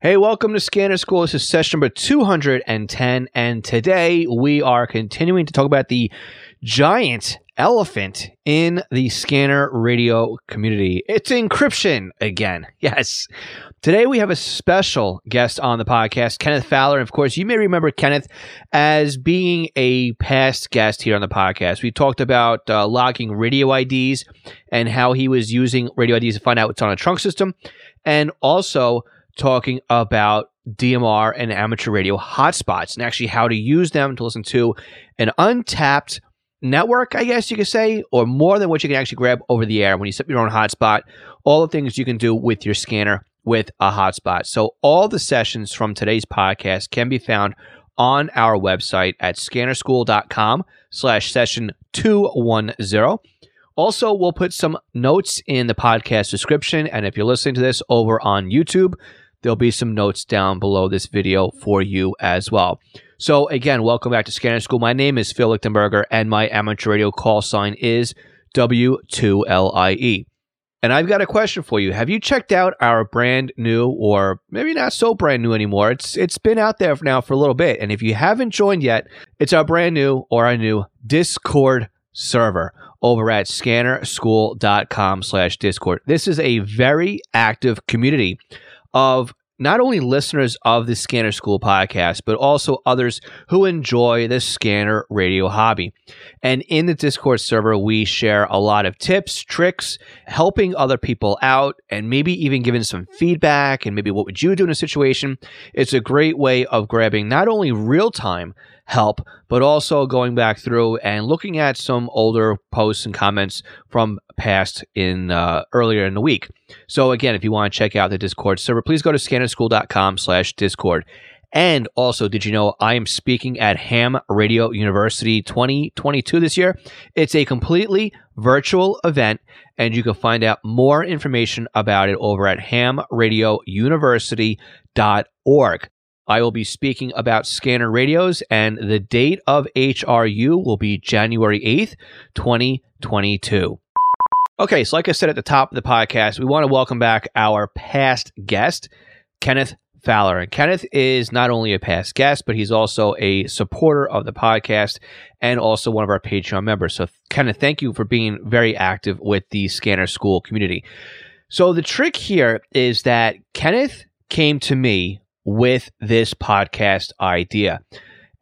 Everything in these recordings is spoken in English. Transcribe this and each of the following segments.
Hey, welcome to Scanner School. This is session number 210, and today we are continuing to talk about the giant elephant in the scanner radio community. It's encryption again. Yes. Today we have a special guest on the podcast, Kenneth Fowler. And Of course, you may remember Kenneth as being a past guest here on the podcast. We talked about uh, logging radio IDs and how he was using radio IDs to find out what's on a trunk system, and also talking about DMR and amateur radio hotspots and actually how to use them to listen to an untapped network, I guess you could say, or more than what you can actually grab over the air when you set up your own hotspot, all the things you can do with your scanner with a hotspot. So all the sessions from today's podcast can be found on our website at scannerschool.com slash session 210. Also, we'll put some notes in the podcast description. And if you're listening to this over on YouTube, there'll be some notes down below this video for you as well. So again, welcome back to Scanner School. My name is Phil Lichtenberger and my amateur radio call sign is W2LIE. And I've got a question for you. Have you checked out our brand new or maybe not so brand new anymore? It's it's been out there now for a little bit. And if you haven't joined yet, it's our brand new or our new Discord server over at scannerschool.com slash discord. This is a very active community of not only listeners of the Scanner School podcast, but also others who enjoy the scanner radio hobby. And in the Discord server, we share a lot of tips, tricks, helping other people out, and maybe even giving some feedback and maybe what would you do in a situation. It's a great way of grabbing not only real time help, but also going back through and looking at some older posts and comments from past in uh, earlier in the week. So again, if you want to check out the Discord server, please go to scannerschool.com slash Discord. And also, did you know I am speaking at Ham Radio University 2022 this year? It's a completely virtual event, and you can find out more information about it over at hamradiouniversity.org. I will be speaking about scanner radios, and the date of HRU will be January 8th, 2022. Okay, so like I said at the top of the podcast, we want to welcome back our past guest, Kenneth Fowler. And Kenneth is not only a past guest, but he's also a supporter of the podcast and also one of our Patreon members. So, Kenneth, thank you for being very active with the Scanner School community. So, the trick here is that Kenneth came to me with this podcast idea.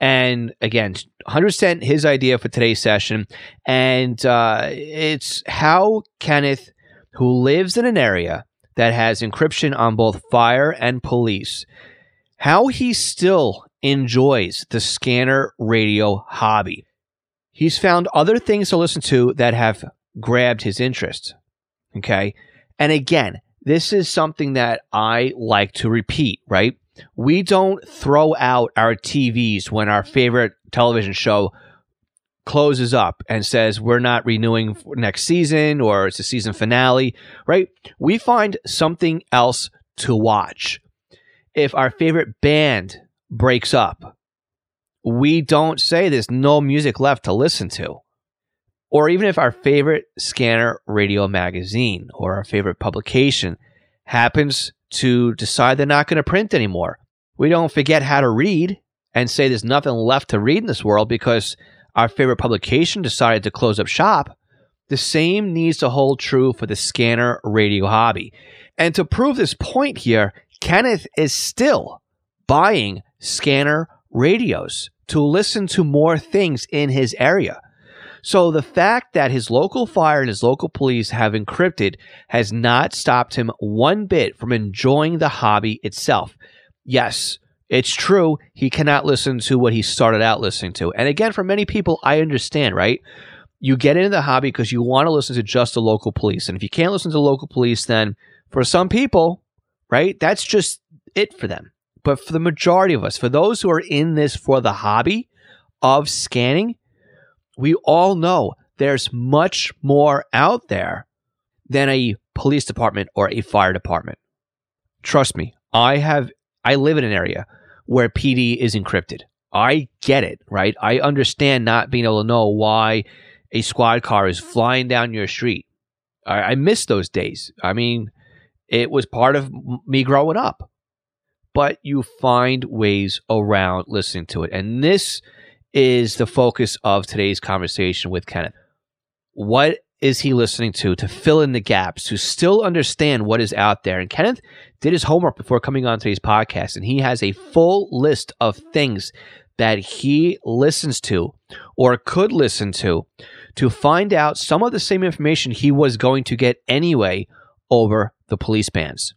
And again, 100% his idea for today's session. And uh, it's how Kenneth, who lives in an area that has encryption on both fire and police, how he still enjoys the scanner radio hobby. He's found other things to listen to that have grabbed his interest. Okay. And again, this is something that I like to repeat, right? We don't throw out our TVs when our favorite television show closes up and says we're not renewing next season or it's a season finale, right? We find something else to watch. If our favorite band breaks up, we don't say there's no music left to listen to. Or even if our favorite scanner radio magazine or our favorite publication happens to decide they're not going to print anymore. We don't forget how to read and say there's nothing left to read in this world because our favorite publication decided to close up shop. The same needs to hold true for the scanner radio hobby. And to prove this point here, Kenneth is still buying scanner radios to listen to more things in his area. So the fact that his local fire and his local police have encrypted has not stopped him one bit from enjoying the hobby itself. Yes, it's true. He cannot listen to what he started out listening to. And again, for many people, I understand, right? You get into the hobby because you want to listen to just the local police. And if you can't listen to local police, then for some people, right, that's just it for them. But for the majority of us, for those who are in this for the hobby of scanning, we all know there's much more out there than a police department or a fire department. Trust me, I have I live in an area where PD is encrypted. I get it, right? I understand not being able to know why a squad car is flying down your street. I, I miss those days. I mean, it was part of me growing up. but you find ways around listening to it. And this is the focus of today's conversation with Kenneth. What is he listening to to fill in the gaps, to still understand what is out there? And Kenneth did his homework before coming on today's podcast, and he has a full list of things that he listens to or could listen to to find out some of the same information he was going to get anyway over the police bans.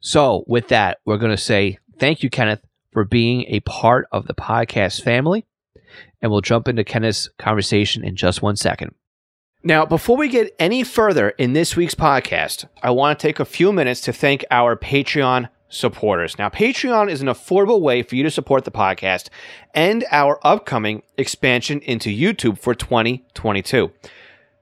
So, with that, we're going to say thank you, Kenneth, for being a part of the podcast family. And we'll jump into Kenneth's conversation in just one second. Now, before we get any further in this week's podcast, I want to take a few minutes to thank our Patreon supporters. Now, Patreon is an affordable way for you to support the podcast and our upcoming expansion into YouTube for 2022.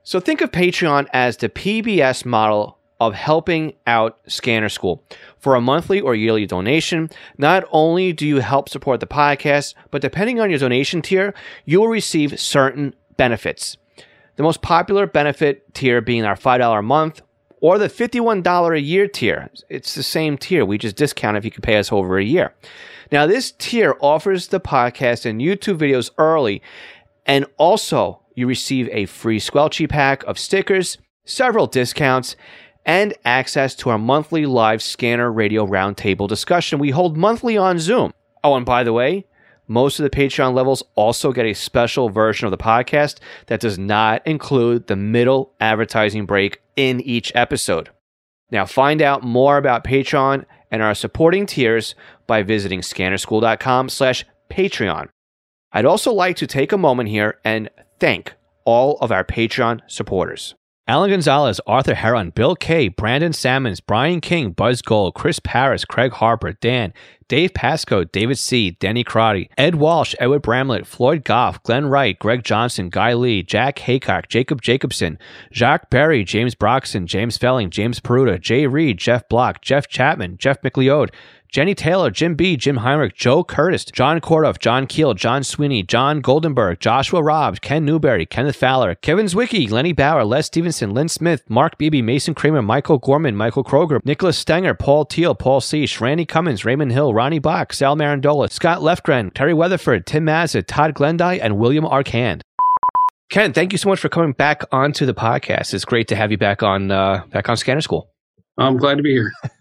So think of Patreon as the PBS model of helping out Scanner School. For a monthly or yearly donation, not only do you help support the podcast, but depending on your donation tier, you will receive certain benefits. The most popular benefit tier being our $5 a month or the $51 a year tier. It's the same tier. We just discount if you can pay us over a year. Now, this tier offers the podcast and YouTube videos early, and also you receive a free Squelchy pack of stickers, several discounts, and access to our monthly live scanner radio roundtable discussion we hold monthly on Zoom. Oh, and by the way, most of the Patreon levels also get a special version of the podcast that does not include the middle advertising break in each episode. Now, find out more about Patreon and our supporting tiers by visiting scannerschool.com slash Patreon. I'd also like to take a moment here and thank all of our Patreon supporters. Alan Gonzalez, Arthur Heron, Bill Kay, Brandon Salmons, Brian King, Buzz Gold, Chris Paris, Craig Harper, Dan, Dave Pasco, David C., Denny Crotty, Ed Walsh, Edward Bramlett, Floyd Goff, Glenn Wright, Greg Johnson, Guy Lee, Jack Haycock, Jacob Jacobson, Jacques Berry, James Broxson, James Felling, James Peruta, Jay Reed, Jeff Block, Jeff Chapman, Jeff McLeod, Jenny Taylor, Jim B., Jim Heinrich, Joe Curtis, John Kordoff, John Keel, John Sweeney, John Goldenberg, Joshua Robbs, Ken Newberry, Kenneth Fowler, Kevin Zwicky, Lenny Bauer, Les Stevenson, Lynn Smith, Mark Beebe, Mason Kramer, Michael Gorman, Michael Kroger, Nicholas Stenger, Paul Teal, Paul Seish, Randy Cummins, Raymond Hill, Ronnie Bach, Sal Marandola, Scott Lefgren, Terry Weatherford, Tim Mazza, Todd Glendy, and William Arcand. Ken, thank you so much for coming back onto the podcast. It's great to have you back on uh, back on Scanner School. I'm glad to be here.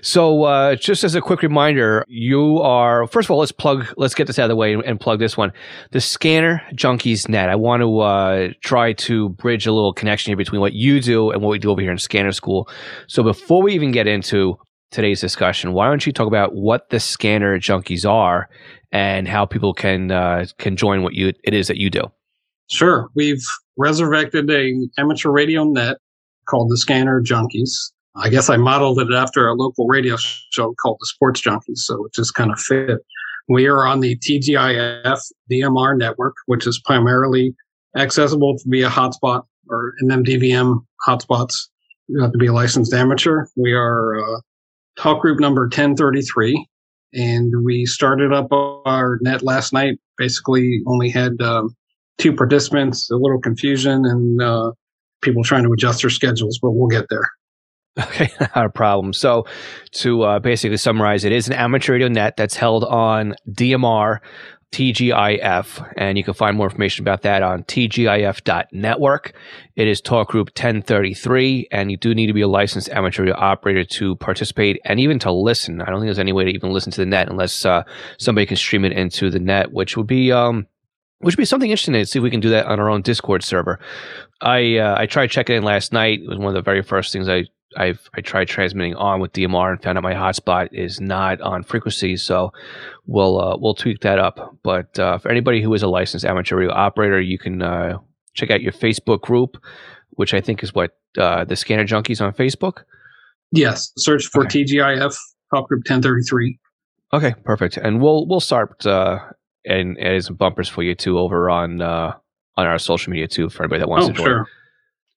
so uh, just as a quick reminder you are first of all let's plug let's get this out of the way and, and plug this one. The scanner junkies net. I want to uh, try to bridge a little connection here between what you do and what we do over here in scanner school. So before we even get into today's discussion why don't you talk about what the scanner junkies are and how people can uh, can join what you it is that you do? Sure. We've resurrected a amateur radio net called the scanner junkies I guess I modeled it after a local radio show called the Sports Junkies, so it just kind of fit. We are on the TGIF DMR network, which is primarily accessible via hotspot or an MMDVM hotspots. You have to be a licensed amateur. We are uh, talk group number 1033, and we started up our net last night. Basically, only had um, two participants, a little confusion, and uh, people trying to adjust their schedules, but we'll get there. Okay, not a problem. So, to uh, basically summarize, it is an amateur radio net that's held on DMR TGIF, and you can find more information about that on tgif.network. It is talk group 1033, and you do need to be a licensed amateur radio operator to participate and even to listen. I don't think there's any way to even listen to the net unless uh, somebody can stream it into the net, which would be um, which would be something interesting to see if we can do that on our own Discord server. I uh, I tried checking in last night. It was one of the very first things I I've I tried transmitting on with DMR and found out my hotspot is not on frequency, so we'll uh, we'll tweak that up. But uh, for anybody who is a licensed amateur radio operator, you can uh, check out your Facebook group, which I think is what uh, the Scanner Junkies on Facebook. Yes, search for okay. TGIF Talk Group 1033. Okay, perfect. And we'll we'll start uh, and add some bumpers for you too over on uh, on our social media too for anybody that wants oh, to join. Sure.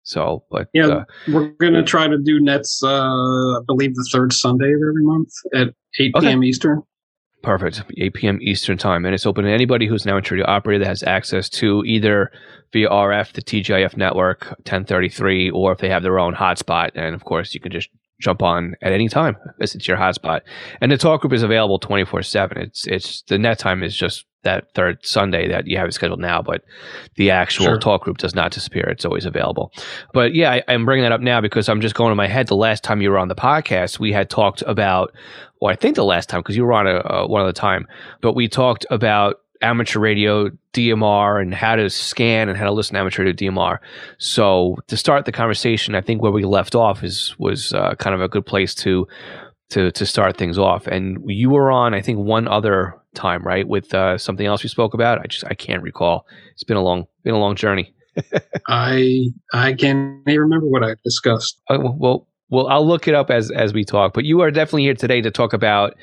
So, but yeah, uh, we're gonna try to do nets. Uh, I believe the third Sunday of every month at 8 okay. p.m. Eastern. Perfect. 8 p.m. Eastern time, and it's open to anybody who's now an amateur operator that has access to either via RF, the TGIF network 1033, or if they have their own hotspot. And of course, you can just jump on at any time as it's your hotspot. And the talk group is available 24 7. It's, it's the net time is just that third Sunday that you have it scheduled now, but the actual sure. talk group does not disappear. It's always available. But yeah, I, am bringing that up now because I'm just going in my head. The last time you were on the podcast, we had talked about, well, I think the last time because you were on a, a one other time, but we talked about amateur radio DMR and how to scan and how to listen to amateur radio DMR. So to start the conversation, I think where we left off is was uh, kind of a good place to to to start things off. And you were on, I think, one other time, right, with uh, something else we spoke about. I just I can't recall. It's been a long been a long journey. I I can't even remember what I discussed. Uh, well, well, I'll look it up as as we talk. But you are definitely here today to talk about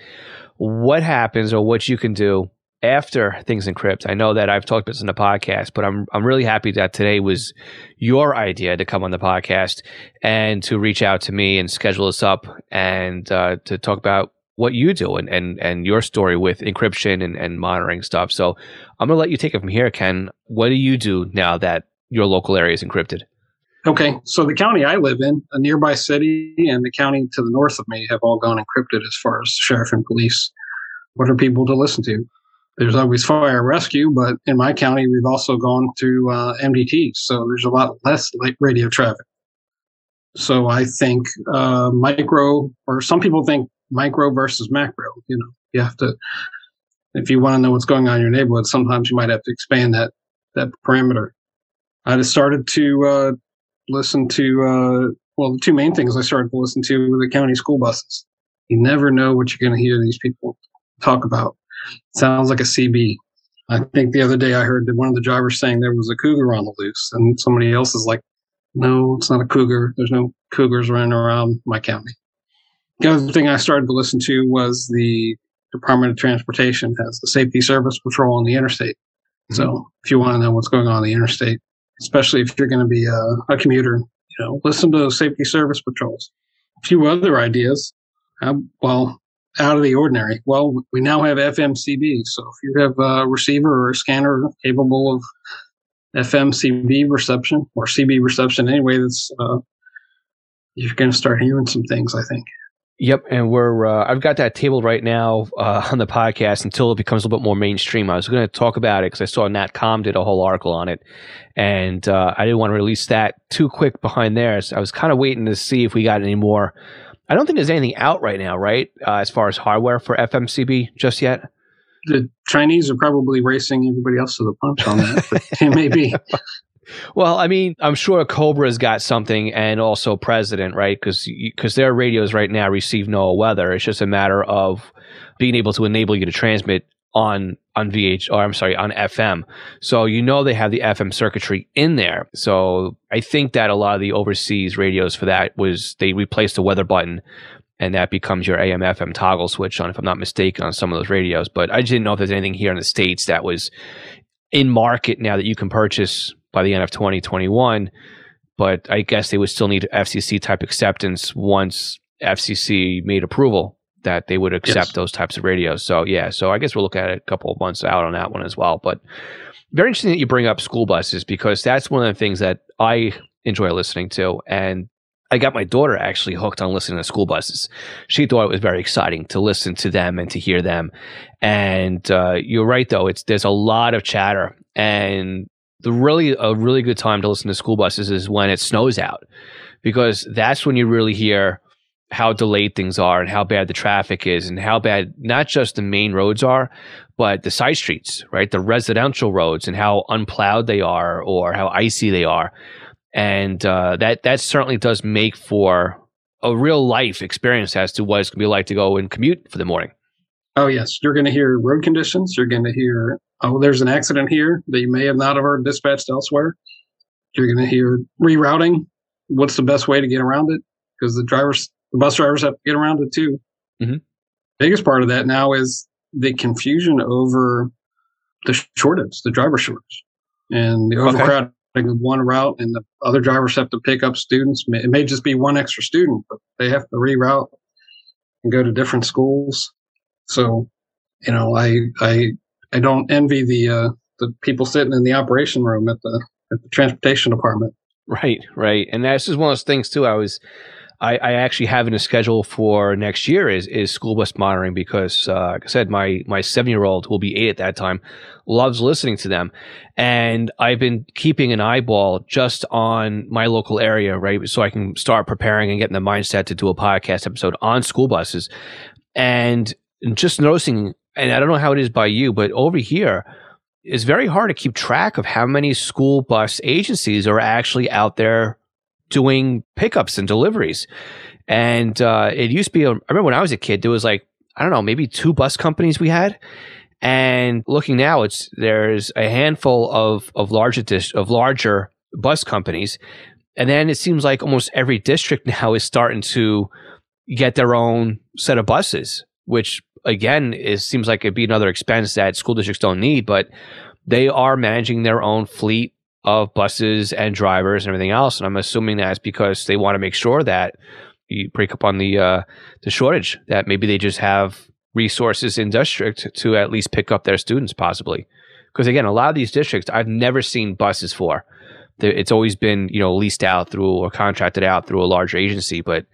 what happens or what you can do after things encrypt. I know that I've talked about this in the podcast, but I'm I'm really happy that today was your idea to come on the podcast and to reach out to me and schedule us up and uh, to talk about what you do and, and, and your story with encryption and, and monitoring stuff. So I'm gonna let you take it from here, Ken. What do you do now that your local area is encrypted? Okay, so the county I live in, a nearby city, and the county to the north of me have all gone encrypted as far as sheriff and police. What are people to listen to? there's always fire rescue, but in my county, we've also gone to uh, MDT, so there's a lot less radio traffic. So I think uh, micro, or some people think micro versus macro. You know, you have to, if you want to know what's going on in your neighborhood, sometimes you might have to expand that that parameter. I just started to uh, listen to, uh, well, the two main things I started to listen to were the county school buses. You never know what you're going to hear these people talk about Sounds like a CB. I think the other day I heard that one of the drivers saying there was a cougar on the loose, and somebody else is like, "No, it's not a cougar. There's no cougars running around my county." The other thing I started to listen to was the Department of Transportation has the Safety Service Patrol on the interstate. Mm-hmm. So if you want to know what's going on, on the interstate, especially if you're going to be a, a, commuter, you know, listen to those Safety Service Patrols. A few other ideas. Uh, well, out of the ordinary. Well, we now have FMCB. So if you have a receiver or a scanner capable of FMCB reception or CB reception anyway, that's uh, you're going to start hearing some things. I think. Yep, and we're uh, I've got that table right now uh, on the podcast until it becomes a little bit more mainstream. I was going to talk about it because I saw Nat Com did a whole article on it, and uh, I didn't want to release that too quick behind there. So I was kind of waiting to see if we got any more I don't think there's anything out right now, right? Uh, as far as hardware for FMCB just yet. The Chinese are probably racing everybody else to the punch on that, but it may be. Well, I mean, I'm sure Cobra's got something, and also President, right? Because because their radios right now receive no weather. It's just a matter of being able to enable you to transmit on on VH or I'm sorry on FM. So you know they have the FM circuitry in there. So I think that a lot of the overseas radios for that was they replaced the weather button and that becomes your AM FM toggle switch on if I'm not mistaken on some of those radios. But I just didn't know if there's anything here in the states that was in market now that you can purchase by the end of 2021. But I guess they would still need FCC type acceptance once FCC made approval that they would accept yes. those types of radios. So yeah, so I guess we'll look at it a couple of months out on that one as well. But very interesting that you bring up school buses because that's one of the things that I enjoy listening to. And I got my daughter actually hooked on listening to school buses. She thought it was very exciting to listen to them and to hear them. And uh, you're right, though. It's there's a lot of chatter, and the really a really good time to listen to school buses is when it snows out, because that's when you really hear how delayed things are and how bad the traffic is and how bad not just the main roads are, but the side streets, right? The residential roads and how unplowed they are or how icy they are. And uh, that that certainly does make for a real life experience as to what it's going to be like to go and commute for the morning. Oh yes, you're going to hear road conditions. You're going to hear oh, there's an accident here that you may have not have heard dispatched elsewhere. You're going to hear rerouting. What's the best way to get around it? Because the drivers the bus drivers have to get around it too. Mm-hmm. Biggest part of that now is the confusion over the shortage, the driver shortage, and the overcrowding okay. of one route, and the other drivers have to pick up students. It may just be one extra student, but they have to reroute and go to different schools. So, you know, I I I don't envy the uh, the people sitting in the operation room at the at the transportation department. Right, right, and this is one of those things too. I was I, I actually have in a schedule for next year is is school bus monitoring because, uh, like I said, my my seven year old will be eight at that time, loves listening to them, and I've been keeping an eyeball just on my local area, right, so I can start preparing and getting the mindset to do a podcast episode on school buses, and just noticing, and I don't know how it is by you, but over here. It's very hard to keep track of how many school bus agencies are actually out there doing pickups and deliveries. And uh, it used to be, I remember when I was a kid, there was like, I don't know, maybe two bus companies we had. And looking now, it's there's a handful of of larger dis- of larger bus companies, and then it seems like almost every district now is starting to get their own set of buses, which again it seems like it'd be another expense that school districts don't need, but they are managing their own fleet of buses and drivers and everything else. And I'm assuming that's because they want to make sure that you break up on the uh, the shortage. That maybe they just have resources in district to at least pick up their students, possibly. Because again, a lot of these districts I've never seen buses for. It's always been you know leased out through or contracted out through a larger agency. But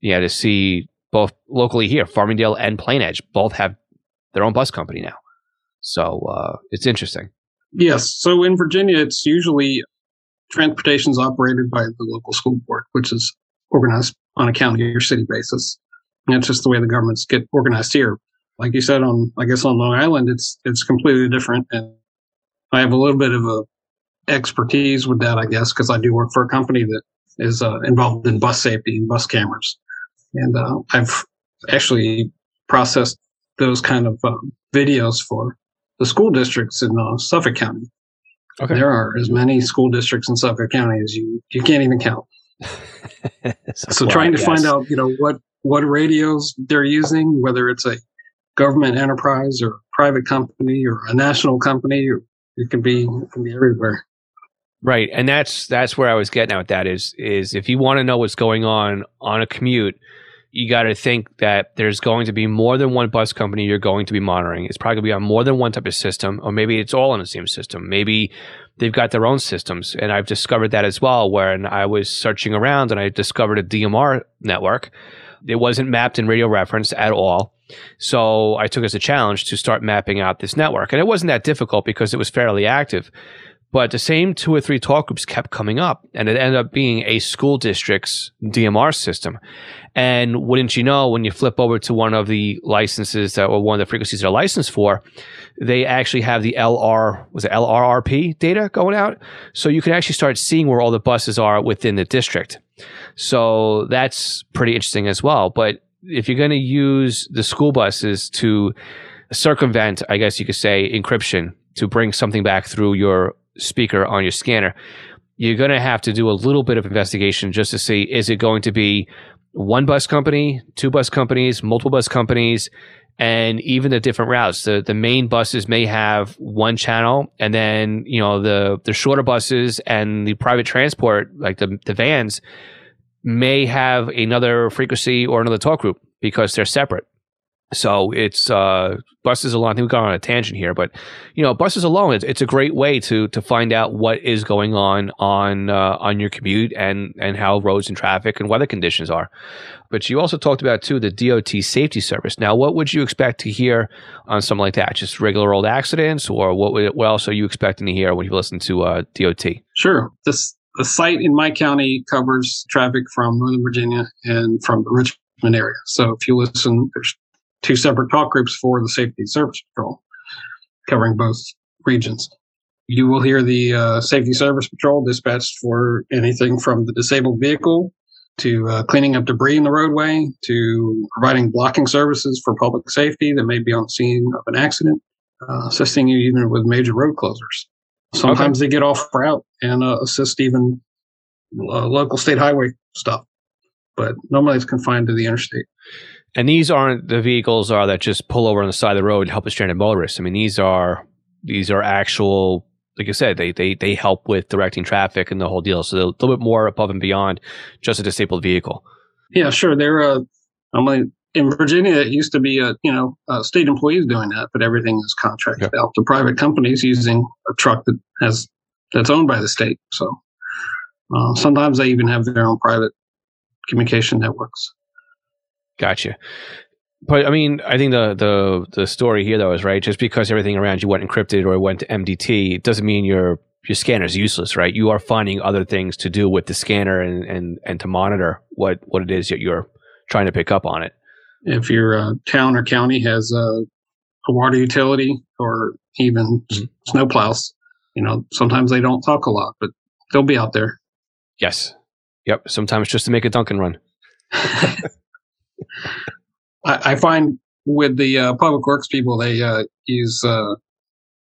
yeah, to see both locally here, Farmingdale and Plainedge both have their own bus company now. So uh, it's interesting. Yes. So in Virginia, it's usually transportation is operated by the local school board, which is organized on a county or city basis. And it's just the way the governments get organized here. Like you said, on I guess on Long Island, it's it's completely different, and I have a little bit of a expertise with that, I guess, because I do work for a company that is uh, involved in bus safety and bus cameras, and uh, I've actually processed those kind of um, videos for the school districts in uh, Suffolk County. Okay. There are as many school districts in Suffolk County as you you can't even count. so trying to find out, you know, what what radios they're using, whether it's a government enterprise or private company or a national company, or it can be it can be everywhere. Right, and that's that's where I was getting at with that is is if you want to know what's going on on a commute, you got to think that there's going to be more than one bus company you're going to be monitoring. It's probably going to be on more than one type of system, or maybe it's all on the same system. Maybe they've got their own systems. And I've discovered that as well, when I was searching around and I discovered a DMR network. It wasn't mapped in radio reference at all. So I took as a challenge to start mapping out this network. And it wasn't that difficult because it was fairly active. But the same two or three talk groups kept coming up, and it ended up being a school district's DMR system. And wouldn't you know, when you flip over to one of the licenses that, or one of the frequencies they're licensed for, they actually have the LR, was it LRRP data going out? So you can actually start seeing where all the buses are within the district. So that's pretty interesting as well. But if you're going to use the school buses to circumvent, I guess you could say, encryption to bring something back through your speaker on your scanner, you're going to have to do a little bit of investigation just to see is it going to be one bus company, two bus companies, multiple bus companies, and even the different routes. The the main buses may have one channel, and then you know the the shorter buses and the private transport, like the the vans, may have another frequency or another talk group because they're separate. So it's uh, buses alone. I think we got on a tangent here, but you know, buses alone, it's, it's a great way to to find out what is going on on uh, on your commute and and how roads and traffic and weather conditions are. But you also talked about too the DOT safety service. Now, what would you expect to hear on something like that? Just regular old accidents, or what? Would, what else are you expecting to hear when you listen to uh, DOT? Sure. This the site in my county covers traffic from Northern Virginia and from the Richmond area. So if you listen, there's two separate talk groups for the Safety Service Patrol, covering both regions. You will hear the uh, Safety Service Patrol dispatched for anything from the disabled vehicle to uh, cleaning up debris in the roadway to providing blocking services for public safety that may be on scene of an accident, uh, assisting you even with major road closures. Sometimes okay. they get off route and uh, assist even uh, local state highway stuff, but normally it's confined to the interstate. And these aren't the vehicles are that just pull over on the side of the road to help a stranded motorist. I mean, these are these are actual, like I said, they they they help with directing traffic and the whole deal. So they're a little bit more above and beyond just a disabled vehicle. Yeah, sure. They're uh, I'm like in Virginia, it used to be a you know a state employees doing that, but everything is contracted yeah. out to private companies using a truck that has that's owned by the state. So uh, sometimes they even have their own private communication networks. Gotcha. But I mean, I think the the the story here though is right. Just because everything around you went encrypted or went to MDT, it doesn't mean your your scanner is useless, right? You are finding other things to do with the scanner and and and to monitor what what it is that you're trying to pick up on it. If your uh, town or county has a, a water utility or even mm-hmm. snowplows, you know, sometimes they don't talk a lot, but they'll be out there. Yes. Yep. Sometimes just to make a Dunkin' run. I, I find with the uh, public works people, they uh, use uh,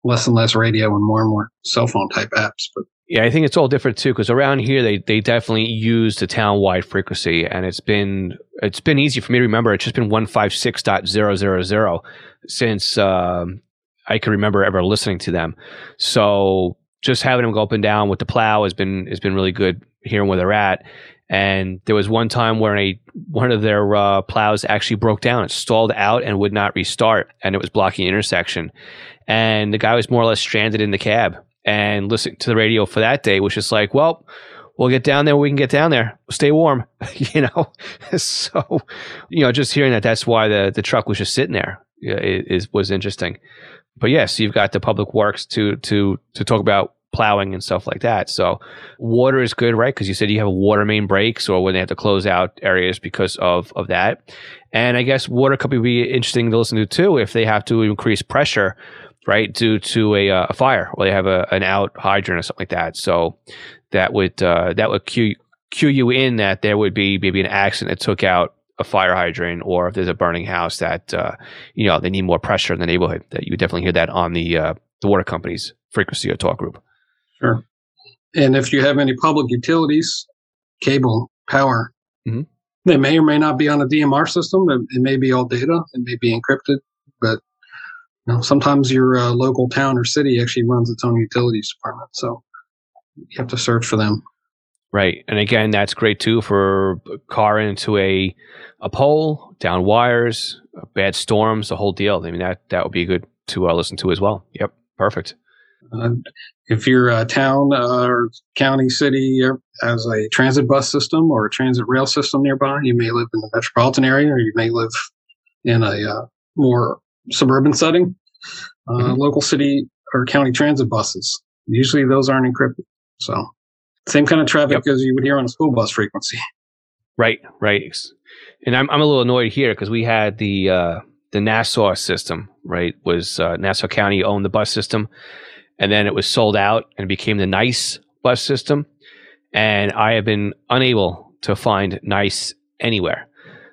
less and less radio and more and more cell phone type apps. But yeah, I think it's all different too because around here they they definitely use the town wide frequency, and it's been it's been easy for me to remember. It's just been one five six dot zero zero zero since um, I can remember ever listening to them. So just having them go up and down with the plow has been has been really good hearing where they're at. And there was one time where a one of their uh, plows actually broke down. It stalled out and would not restart, and it was blocking intersection. And the guy was more or less stranded in the cab. And listening to the radio for that day was just like, well, we'll get down there. We can get down there. Stay warm, you know. so, you know, just hearing that, that's why the the truck was just sitting there. Is was interesting. But yes, you've got the public works to to to talk about plowing and stuff like that. So water is good, right? Because you said you have water main breaks or when they have to close out areas because of of that. And I guess water could be interesting to listen to too if they have to increase pressure, right, due to a, uh, a fire or they have a, an out hydrant or something like that. So that would uh, that would cue cue you in that there would be maybe an accident that took out a fire hydrant or if there's a burning house that uh, you know they need more pressure in the neighborhood that you would definitely hear that on the uh, the water company's frequency or talk group Sure. And if you have any public utilities, cable, power, mm-hmm. they may or may not be on a DMR system. It, it, may be all data. It may be encrypted, but you know, sometimes your uh, local town or city actually runs its own utilities department. So you have to search for them. Right. And again, that's great too for car into a a pole, down wires, bad storms, the whole deal. I mean, that, that would be good to uh, listen to as well. Yep. Perfect. Uh, if your uh, town uh, or county, city has a transit bus system or a transit rail system nearby, you may live in the metropolitan area or you may live in a uh, more suburban setting. Uh, mm-hmm. Local city or county transit buses, usually those aren't encrypted. So, same kind of traffic yep. as you would hear on a school bus frequency. Right, right. And I'm, I'm a little annoyed here because we had the uh, the Nassau system, right? Was Nassau County owned the bus system and then it was sold out and became the NICE bus system. And I have been unable to find NICE anywhere.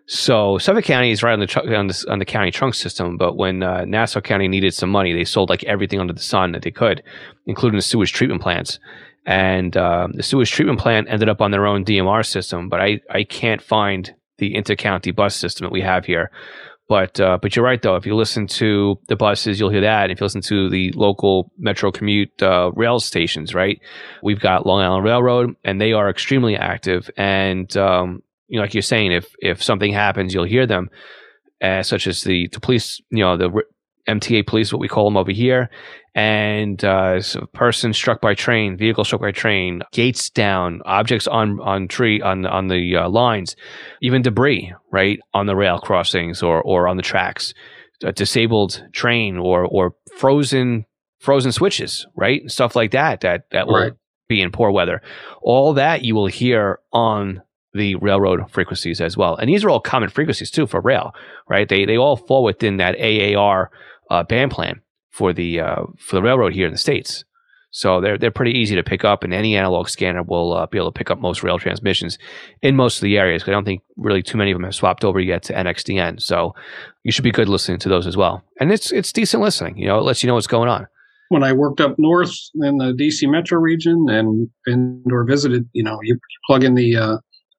So Suffolk County is right on the tr- on, the, on the county trunk system, but when uh, Nassau County needed some money, they sold like everything under the sun that they could, including the sewage treatment plants. And uh, the sewage treatment plant ended up on their own DMR system, but I I can't find the intercounty bus system that we have here. But uh, but you're right though. If you listen to the buses, you'll hear that. If you listen to the local metro commute uh, rail stations, right? We've got Long Island Railroad, and they are extremely active. And um, you know, like you're saying, if if something happens, you'll hear them, uh, such as the, the police. You know, the MTA police, what we call them over here, and uh, so person struck by train, vehicle struck by train, gates down, objects on on tree on on the uh, lines, even debris right on the rail crossings or or on the tracks, a disabled train or or frozen frozen switches, right, stuff like that that that will right. be in poor weather. All that you will hear on the railroad frequencies as well, and these are all common frequencies too for rail, right? They they all fall within that AAR uh, band plan for the uh, for the railroad here in the states. So they're they're pretty easy to pick up, and any analog scanner will uh, be able to pick up most rail transmissions in most of the areas. I don't think really too many of them have swapped over yet to NXDN. So you should be good listening to those as well, and it's it's decent listening. You know, it lets you know what's going on. When I worked up north in the DC metro region and and or visited, you know, you plug in the uh,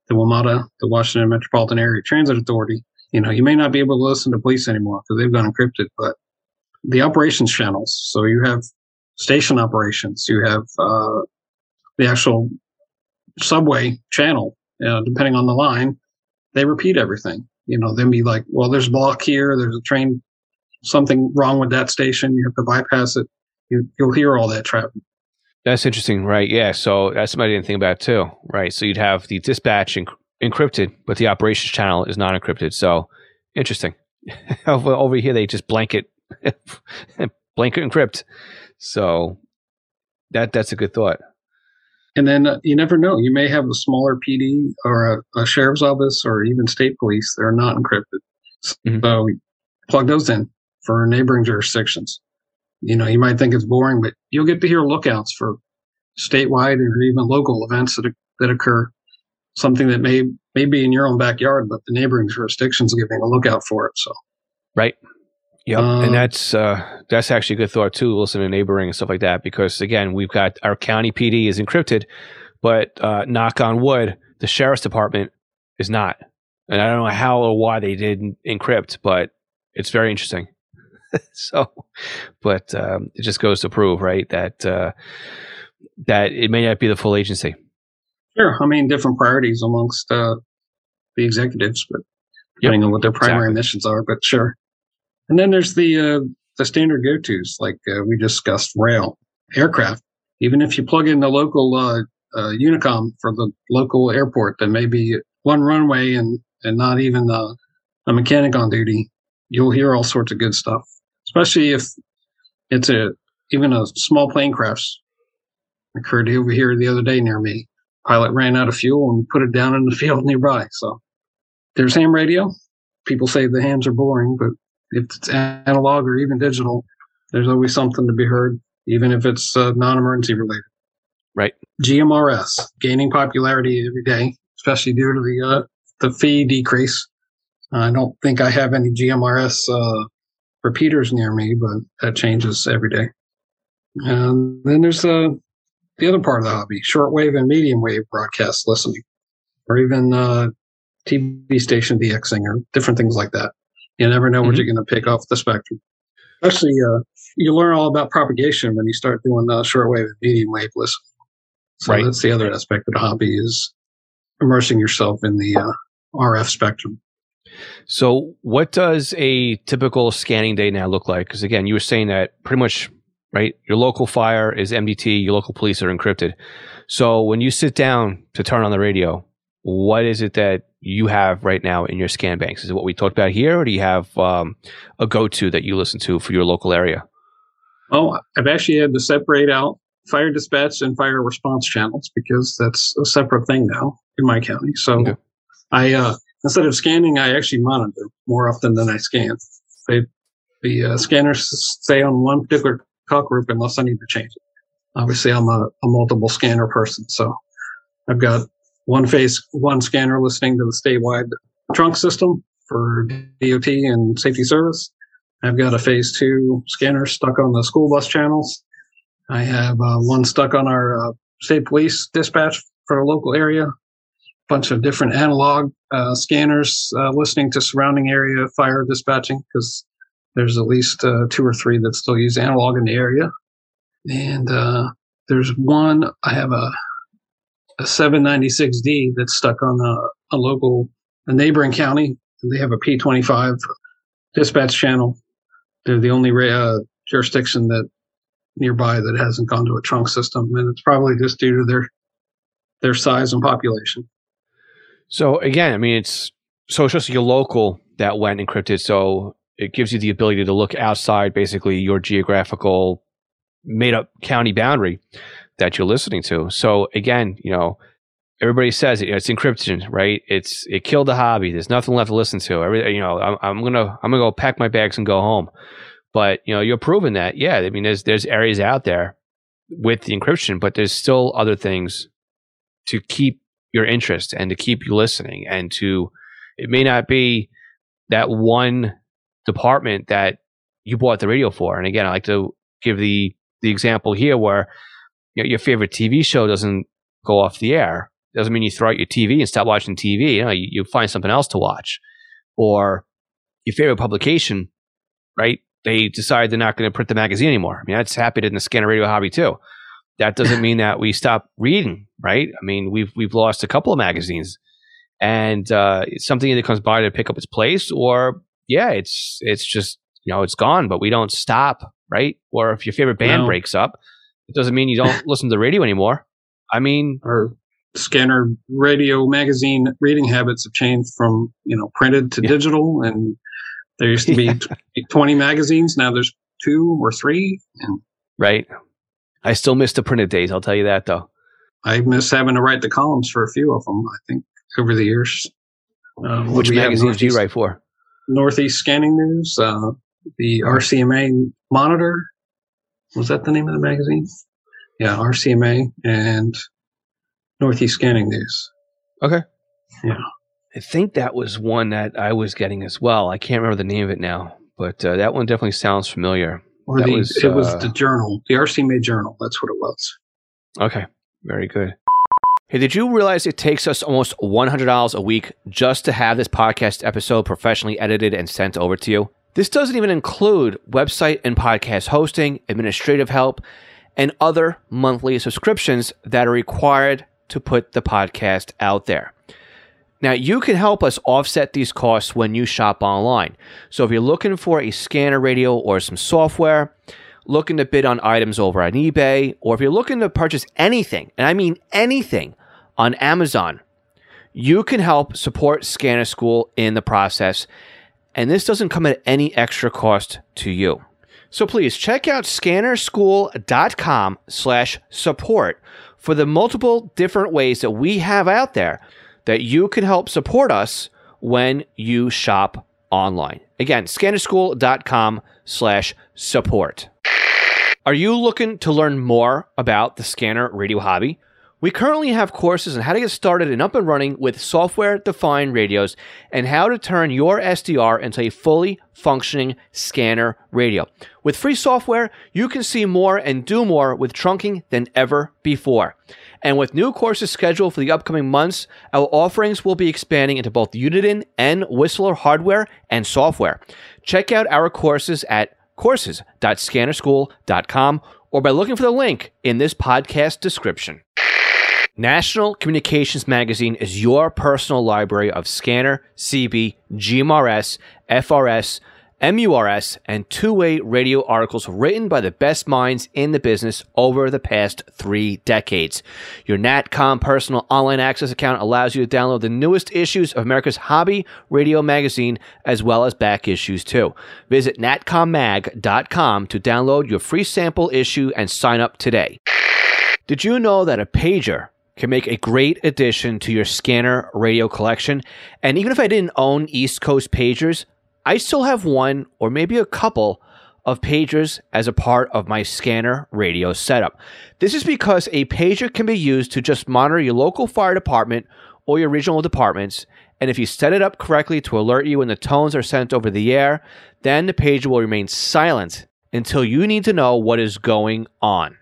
the WMATA, the Washington Metropolitan Area Transit Authority. You know, you may not be able to listen to police anymore because they've gone encrypted, but the operations channels. So you have station operations, you have uh, the actual subway channel, depending on the line, they repeat everything. You know, then be like, well, there's a block here, there's a train, something wrong with that station, you have to bypass it. You, you'll hear all that traffic. That's interesting, right? Yeah. So that's something I didn't think about too, right? So you'd have the dispatch encrypted, but the operations channel is not encrypted. So interesting. over here, they just blanket blanket encrypt. So that that's a good thought. And then uh, you never know. You may have a smaller PD or a, a sheriff's office or even state police that are not encrypted. Mm-hmm. So plug those in for neighboring jurisdictions. You know, you might think it's boring, but you'll get to hear lookouts for statewide or even local events that that occur. Something that may may be in your own backyard, but the neighboring jurisdictions are giving a lookout for it. So, right. Yep, um, and that's uh, that's actually a good thought too. Listen to neighboring and stuff like that, because again, we've got our county PD is encrypted, but uh, knock on wood, the sheriff's department is not. And I don't know how or why they didn't encrypt, but it's very interesting. so, but um, it just goes to prove, right, that uh, that it may not be the full agency. Sure, I mean different priorities amongst uh, the executives, but depending yep, on what their primary exactly. missions are. But sure, and then there's the uh, the standard go tos like uh, we discussed, rail, aircraft. Even if you plug in the local uh, uh, Unicom for the local airport, that may be one runway and and not even a mechanic on duty, you'll hear all sorts of good stuff. Especially if it's a even a small plane crash occurred over here the other day near me. Pilot ran out of fuel and put it down in the field nearby. So there's ham radio. People say the hams are boring, but if it's analog or even digital, there's always something to be heard, even if it's uh, non-emergency related. Right. GMRS gaining popularity every day, especially due to the uh, the fee decrease. I don't think I have any GMRS uh, repeaters near me, but that changes every day. And then there's uh, the other part of the hobby: shortwave and medium wave broadcast listening, or even uh, TV station DXing, or different things like that. You never know mm-hmm. what you're going to pick off the spectrum. Especially, uh, you learn all about propagation when you start doing uh, shortwave and medium wave listening. So right. that's the other aspect of the hobby is immersing yourself in the uh, RF spectrum. So, what does a typical scanning day now look like? Because again, you were saying that pretty much, right? Your local fire is MDT, your local police are encrypted. So, when you sit down to turn on the radio, what is it that you have right now in your scan banks? Is it what we talked about here, or do you have um, a go to that you listen to for your local area? Oh, I've actually had to separate out fire dispatch and fire response channels because that's a separate thing now in my county. So okay. I, uh, instead of scanning, I actually monitor more often than I scan. They, the uh, scanners stay on one particular call group unless I need to change it. Obviously, I'm a, a multiple scanner person, so I've got one phase one scanner listening to the statewide trunk system for DOT and safety service. I've got a phase two scanner stuck on the school bus channels. I have uh, one stuck on our uh, state police dispatch for the local area. A Bunch of different analog uh, scanners uh, listening to surrounding area fire dispatching because there's at least uh, two or three that still use analog in the area. And uh, there's one I have a a 796D that's stuck on a, a local, a neighboring county. They have a P25 dispatch channel. They're the only uh, jurisdiction that nearby that hasn't gone to a trunk system, and it's probably just due to their their size and population. So again, I mean, it's so it's just your local that went encrypted. So it gives you the ability to look outside basically your geographical made up county boundary that you're listening to. So again, you know, everybody says it, it's encryption, right? It's it killed the hobby. There's nothing left to listen to. Every you know, I'm, I'm gonna I'm gonna go pack my bags and go home. But you know, you're proving that. Yeah, I mean, there's there's areas out there with the encryption, but there's still other things to keep your interest and to keep you listening and to it may not be that one department that you bought the radio for. And again, I like to give the the example here where you know, your favorite TV show doesn't go off the air. Doesn't mean you throw out your TV and stop watching TV. You know, you, you find something else to watch, or your favorite publication, right? They decide they're not going to print the magazine anymore. I mean, that's happened in the scanner radio hobby too. That doesn't mean that we stop reading, right? I mean, we've we've lost a couple of magazines, and uh, something either comes by to pick up its place, or yeah, it's it's just you know it's gone, but we don't stop, right? Or if your favorite band no. breaks up, it doesn't mean you don't listen to the radio anymore. I mean, or scanner radio magazine reading habits have changed from you know printed to Yeah. digital, and there used to be Yeah. 20 magazines. Now there's two or three, and Right. I still miss the printed days. I'll tell you that though. I miss having to write the columns for a few of them. I think over the years. Um, Which magazines do you write for? Northeast Scanning News, uh, the RCMA Monitor. Was that the name of the magazine? Yeah, RCMA and Northeast Scanning News. Okay. Yeah. I think that was one that I was getting as well. I can't remember the name of it now, but uh, that one definitely sounds familiar. Or That the, was, it was uh, the journal, the RCMA Journal. That's what it was. Okay, very good. Hey, did you realize it takes us almost $100 a week just to have this podcast episode professionally edited and sent over to you? This doesn't even include website and podcast hosting, administrative help, and other monthly subscriptions that are required to put the podcast out there. Now, you can help us offset these costs when you shop online. So, if you're looking for a scanner radio or some software, looking to bid on items over on eBay, or if you're looking to purchase anything, and I mean anything, on Amazon, you can help support Scanner School in the process. And this doesn't come at any extra cost to you. So please check out scannerschool.com slash support for the multiple different ways that we have out there that you can help support us when you shop online. Again, scannerschool.com slash support. Are you looking to learn more about the scanner radio hobby? We currently have courses on how to get started and up and running with software defined radios and how to turn your SDR into a fully functioning scanner radio. With free software, you can see more and do more with trunking than ever before. And with new courses scheduled for the upcoming months, our offerings will be expanding into both Uniden and Whistler hardware and software. Check out our courses at courses.scannerschool.com or by looking for the link in this podcast description. National Communications Magazine is your personal library of scanner, CB, GMRS, FRS, MURS, and two way radio articles written by the best minds in the business over the past three decades. Your NatCom personal online access account allows you to download the newest issues of America's hobby radio magazine as well as back issues too. Visit natcommag.com to download your free sample issue and sign up today. Did you know that a pager can make a great addition to your scanner radio collection? And even if I didn't own East Coast pagers, I still have one or maybe a couple of pagers as a part of my scanner radio setup. This is because a pager can be used to just monitor your local fire department or your regional departments. And if you set it up correctly to alert you when the tones are sent over the air, then the pager will remain silent until you need to know what is going on.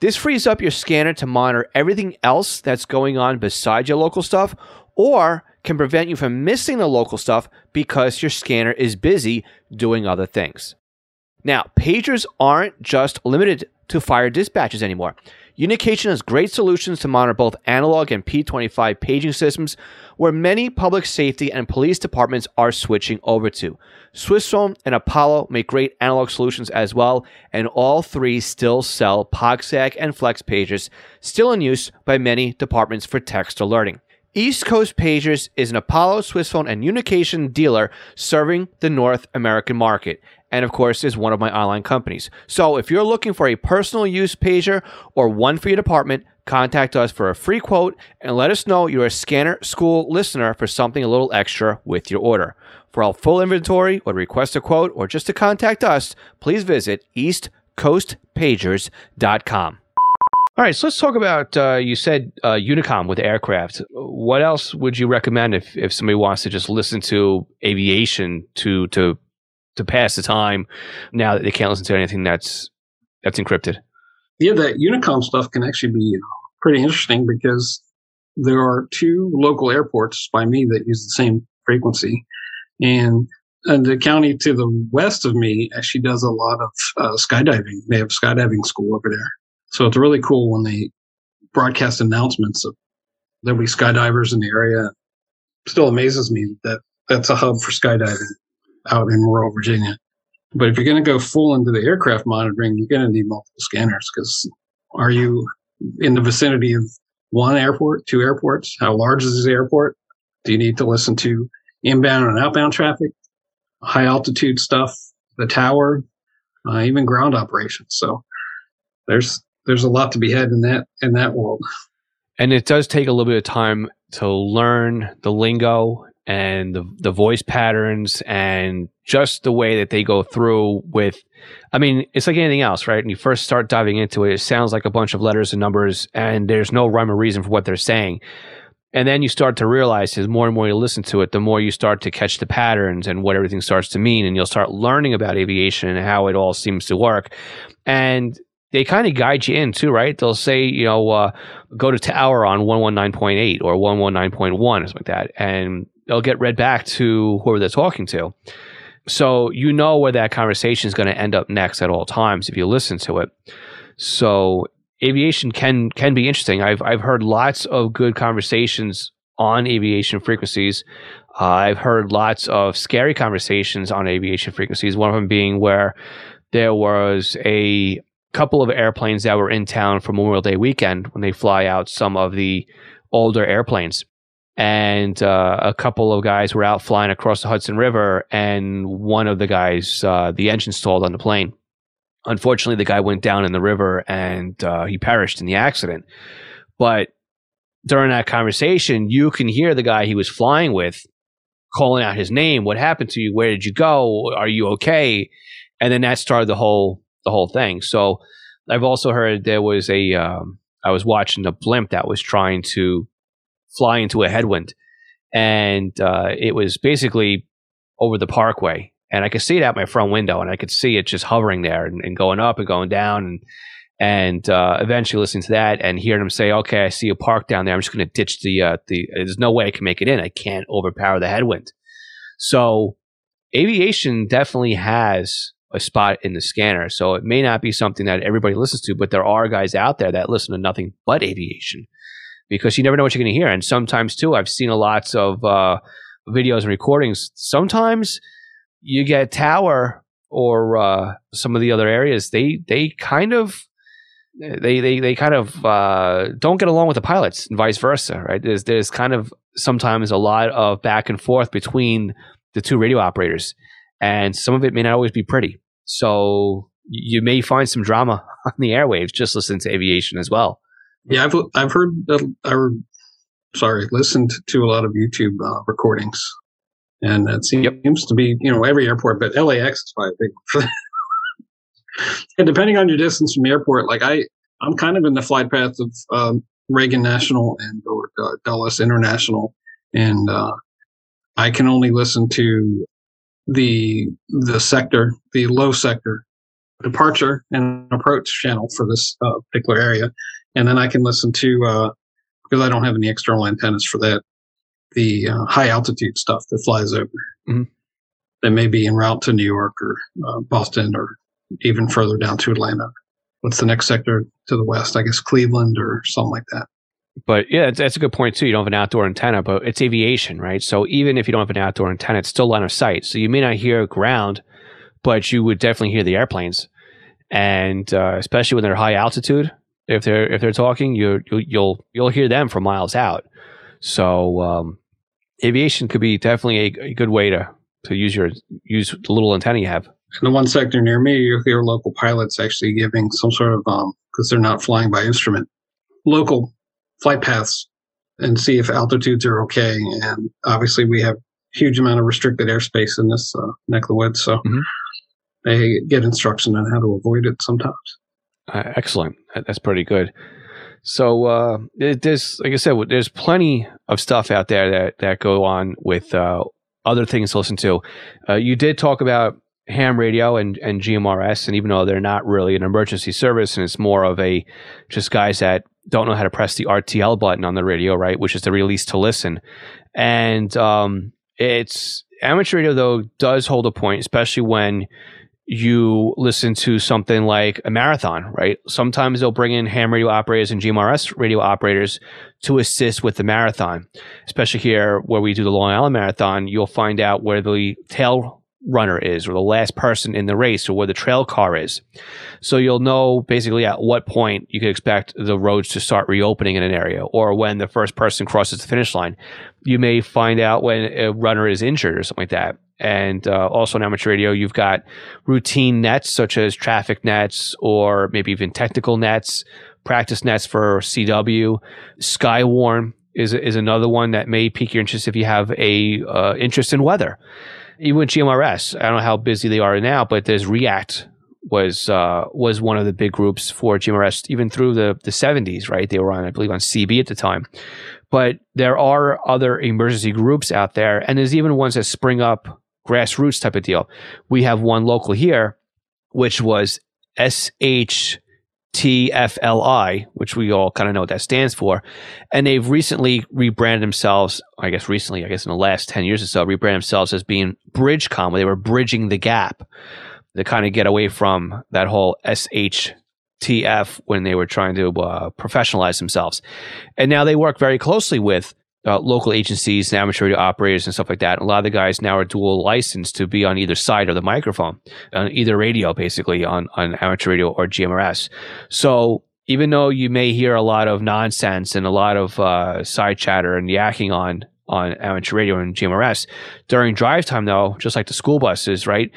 This frees up your scanner to monitor everything else that's going on besides your local stuff, or can prevent you from missing the local stuff because your scanner is busy doing other things. Now, pagers aren't just limited to fire dispatches anymore. Unication has great solutions to monitor both analog and P25 paging systems, where many public safety and police departments are switching over to. Swissphone and Apollo make great analog solutions as well, and all three still sell POCSAG and Flex pagers, still in use by many departments for text alerting. East Coast Pagers is an Apollo, Swissphone, and Unication dealer serving the North American market, and of course is one of my online companies. So if you're looking for a personal use pager or one for your department, contact us for a free quote and let us know you're a Scanner School listener for something a little extra with your order. For our full inventory or to request a quote or just to contact us, please visit eastcoastpagers.com. All right, so let's talk about. Uh, you said uh, Unicom with aircraft. What else would you recommend if, if somebody wants to just listen to aviation to to to pass the time now that they can't listen to anything that's that's encrypted? Yeah, that Unicom stuff can actually be uh, pretty interesting because there are two local airports by me that use the same frequency, and and the county to the west of me actually does a lot of uh, skydiving. They have skydiving school over there, so it's really cool when they broadcast announcements of there'll be skydivers in the area. Still amazes me that that's a hub for skydiving out in rural Virginia. But if you're going to go full into the aircraft monitoring, you're going to need multiple scanners because are you in the vicinity of one airport, two airports? How large is this airport? Do you need to listen to inbound and outbound traffic, high altitude stuff, the tower, uh, even ground operations? So there's there's a lot to be had in that in that world. And it does take a little bit of time to learn the lingo and the, the voice patterns and just the way that they go through with i mean it's like anything else right when you first start diving into it it sounds like a bunch of letters and numbers and there's no rhyme or reason for what they're saying and then you start to realize as more and more you listen to it the more you start to catch the patterns and what everything starts to mean and you'll start learning about aviation and how it all seems to work and they kind of guide you in too, right? They'll say, you know, uh, go to tower on 119.8 or 119.1 or something like that. And they'll get read back to whoever they're talking to. So you know where that conversation is going to end up next at all times if you listen to it. So aviation can can be interesting. I've I've heard lots of good conversations on aviation frequencies. Uh, I've heard lots of scary conversations on aviation frequencies. One of them being where there was a couple of airplanes that were in town for Memorial Day weekend when they fly out some of the older airplanes and uh, a couple of guys were out flying across the Hudson River, and one of the guys, uh, the engine stalled on the plane. Unfortunately, the guy went down in the river and uh, he perished in the accident. But during that conversation, you can hear the guy he was flying with calling out his name. What happened to you? Where did you go? Are you okay? And then that started the whole the whole thing. So I've also heard there was a. Um, I was watching a blimp that was trying to fly into a headwind, and uh, it was basically over the parkway, and I could see it out my front window, and I could see it just hovering there and, and going up and going down, and and uh, eventually listening to that and hearing them say, "Okay, I see a park down there. I'm just going to ditch the uh, the. There's no way I can make it in. I can't overpower the headwind." So, aviation definitely has a spot in the scanner. So it may not be something that everybody listens to, but there are guys out there that listen to nothing but aviation because you never know what you're going to hear. And sometimes too, I've seen a lots of uh, videos and recordings. Sometimes you get Tower or uh, some of the other areas. They they kind of they they they kind of uh, don't get along with the pilots and vice versa. Right? There's there's kind of sometimes a lot of back and forth between the two radio operators, and some of it may not always be pretty. So you may find some drama on the airwaves just listening to aviation as well. Yeah, I've I've heard I sorry listened to a lot of YouTube uh, recordings, and it seems, yep. to be you know every airport, but LAX is probably big. and depending on your distance from the airport, like I I'm kind of in the flight path of um, Reagan National and or uh, Dulles International, and uh, I can only listen to the the sector, the low sector departure and approach channel for this uh, particular area and then I can listen to uh, because I don't have any external antennas for that. The uh, high altitude stuff that flies over mm-hmm. that may be en route to New York or uh, Boston or even further down to Atlanta. What's the next sector to the west? I guess Cleveland or something like that. But yeah, that's a good point too. You don't have an outdoor antenna, but it's aviation, right? So even if you don't have an outdoor antenna, it's still line of sight. So you may not hear ground, but you would definitely hear the airplanes. And uh, especially when they're high altitude, if they're if they're talking, you you'll you'll hear them from miles out. So um, aviation could be definitely a, a, good way to to use your use the little antenna you have. In the one sector near me, you hear local pilots actually giving some sort of um because they're not flying by instrument, local flight paths and see if altitudes are okay. And obviously, we have huge amount of restricted airspace in this uh, neck of the woods, so mm-hmm. they get instruction on how to avoid it sometimes. Uh, excellent. That's pretty good. So uh, there's, like I said, there's plenty of stuff out there that that go on with uh, other things to listen to. Uh, you did talk about ham radio and, and GMRS, and even though they're not really an emergency service, and it's more of a just guys that don't know how to press the RTL button on the radio, right, which is the release to listen, and um, it's amateur radio though does hold a point, especially when you listen to something like a marathon, right? Sometimes they'll bring in ham radio operators and GMRS radio operators to assist with the marathon. Especially here where we do the Long Island Marathon, you'll find out where the tail runner is or the last person in the race or where the trail car is. So you'll know basically at what point you can expect the roads to start reopening in an area or when the first person crosses the finish line. You may find out when a runner is injured or something like that. And uh, also on amateur radio, you've got routine nets such as traffic nets or maybe even technical nets, practice nets for CW, Skywarn is is another one that may pique your interest if you have a uh, interest in weather even with GMRS, I don't know how busy they are now, but there's React was uh, was one of the big groups for GMRS even through the the 70s, right? They were on, I believe, on CB at the time. But there are other emergency groups out there, and there's even ones that spring up grassroots type of deal. We have one local here, which was SHTFLI, which we all kind of know what that stands for. And they've recently rebranded themselves, I guess recently, I guess in the last 10 years or so, rebranded themselves as being BridgeCom, where they were bridging the gap to kind of get away from that whole SHTF when they were trying to uh, professionalize themselves. And now they work very closely with uh, local agencies and amateur radio operators and stuff like that. A lot of the guys now are dual licensed to be on either side of the microphone, on either radio, basically on, on amateur radio or GMRS. So even though you may hear a lot of nonsense and a lot of uh, side chatter and yakking on on amateur radio and GMRS during drive time, though, just like the school buses, right?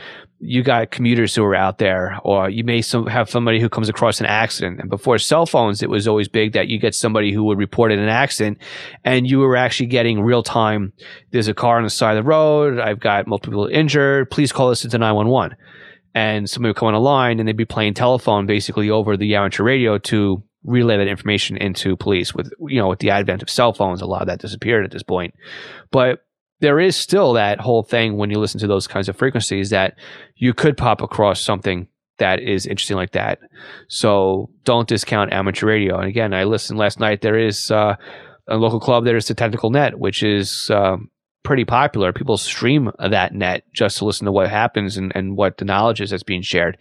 You got commuters who are out there, or you may some, have somebody who comes across an accident. And before cell phones, it was always big that you get somebody who would report an accident, and you were actually getting real time. There's a car on the side of the road. I've got multiple people injured. Please call us into nine one one. And somebody would come on a line, and they'd be playing telephone basically over the amateur radio to relay that information into police. With you know, with the advent of cell phones, a lot of that disappeared at this point. But there is still that whole thing when you listen to those kinds of frequencies that you could pop across something that is interesting like that. So don't discount amateur radio. And again, I listened last night. There is uh, a local club. There's the Technical Net, which is um, pretty popular. People stream that net just to listen to what happens and, and what the knowledge is that's being shared.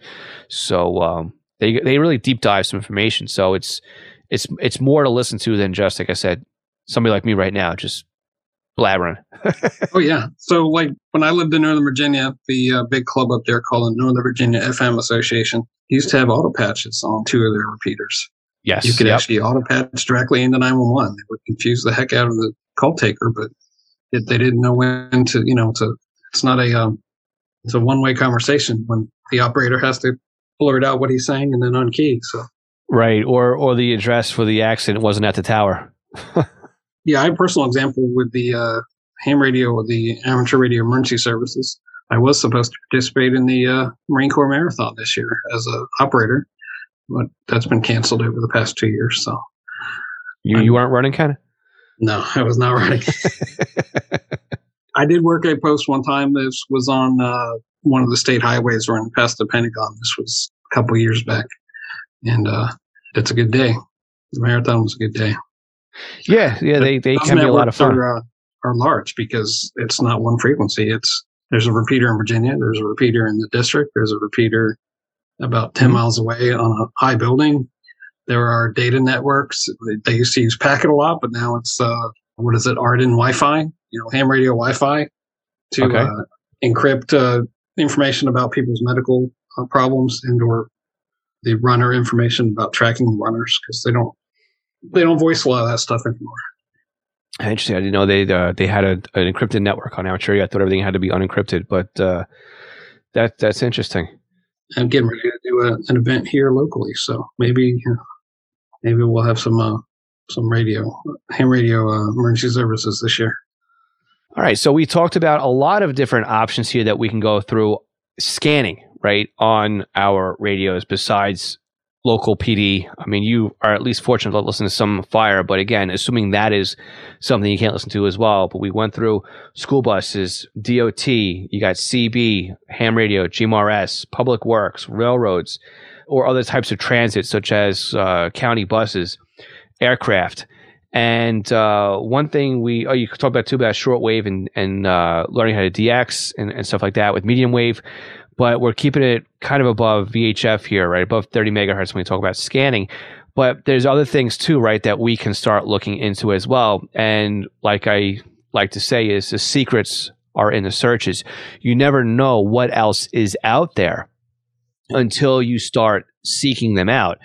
So um, they they really deep dive some information. So it's it's it's more to listen to than just like I said, somebody like me right now just blabbering. oh yeah. So like when I lived in Northern Virginia, the uh, big club up there called the Northern Virginia FM Association used to have auto patches on two of their repeaters. Yes. You could yep. actually auto patch directly into 911. They would confuse the heck out of the call taker, but it, they didn't know when to, you know, to, it's not a, um, it's a one way conversation when the operator has to blurt out what he's saying and then unkey. So. Right. Or, or the address for the accident wasn't at the tower. yeah, I have a personal example with the uh, ham radio or the amateur radio emergency services. I was supposed to participate in the uh, Marine Corps Marathon this year as an operator, but that's been canceled over the past two years. So you you weren't running, kind of? No, I was not running. I did work a post one time. This was on uh, one of the state highways running past the Pentagon. This was a couple years back, and uh, it's a good day. The marathon was a good day. Yeah, yeah, they, they can be a lot of fun. Are, uh, are large because it's not one frequency. It's there's a repeater in Virginia, there's a repeater in the district, there's a repeater about 10 mm-hmm. miles away on a high building. There are data networks. They used to use Packet a lot, but now it's uh, what is it? AREDN Wi-Fi, you know, ham radio Wi-Fi to okay. uh, encrypt uh, information about people's medical uh, problems and or the runner information about tracking runners because they don't they don't voice a lot of that stuff anymore. Interesting. I didn't know they uh, they had a, an encrypted network on Amateur. I thought everything had to be unencrypted, but uh, that that's interesting. I'm getting ready to do a, an event here locally, so maybe maybe we'll have some uh, some radio ham radio uh, emergency services this year. All right, so we talked about a lot of different options here that we can go through scanning right on our radios besides local PD. I mean, you are at least fortunate to listen to some fire, but again, assuming that is something you can't listen to as well. But we went through school buses, DOT, you got CB, ham radio, GMRS, public works, railroads, or other types of transit, such as uh, county buses, aircraft. And uh, one thing we, oh, you talk about too about shortwave and, and uh, learning how to DX and, and stuff like that with medium wave but we're keeping it kind of above VHF here, right? Above 30 megahertz when we talk about scanning. But there's other things too, right, that we can start looking into as well. And like I like to say, is the secrets are in the searches. You never know what else is out there until you start seeking them out.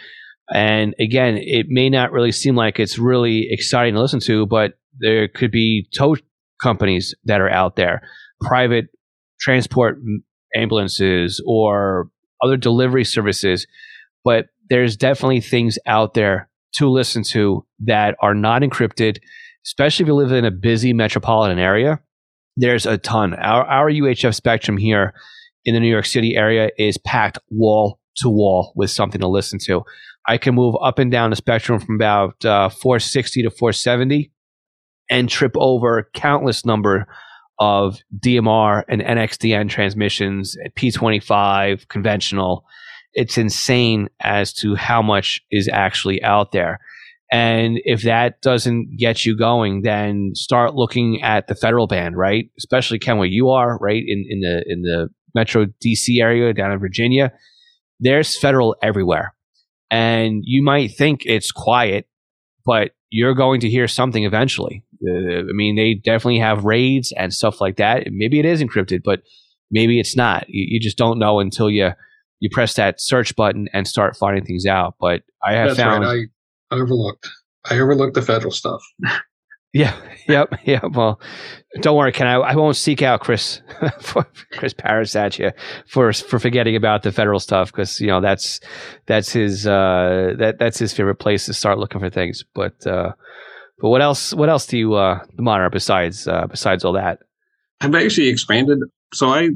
And again, it may not really seem like it's really exciting to listen to, but there could be tow companies that are out there, private transport ambulances or other delivery services. But there's definitely things out there to listen to that are not encrypted, especially if you live in a busy metropolitan area. There's a ton. Our, our UHF spectrum here in the New York City area is packed wall to wall with something to listen to. I can move up and down the spectrum from about uh, 460 to 470 and trip over countless number of DMR and NXDN transmissions, P25, conventional. It's insane as to how much is actually out there. And if that doesn't get you going, then start looking at the federal band, right? Especially Ken, where you are, right in, in the in the Metro DC area down in Virginia. There's federal everywhere, and you might think it's quiet, but you're going to hear something eventually. Uh, I mean, they definitely have raids and stuff like that. Maybe it is encrypted, but maybe it's not. You, you, just don't know until you you press that search button and start finding things out. But I have That's found right. I overlooked. I overlooked the federal stuff. Yeah. Yep. Yeah. Well, don't worry, Ken. I, I won't seek out Chris for Chris Paris at you for for forgetting about the federal stuff because you know that's that's his uh, that that's his favorite place to start looking for things. But uh, but what else? What else do you uh, monitor besides uh, besides all that? I've actually expanded. So I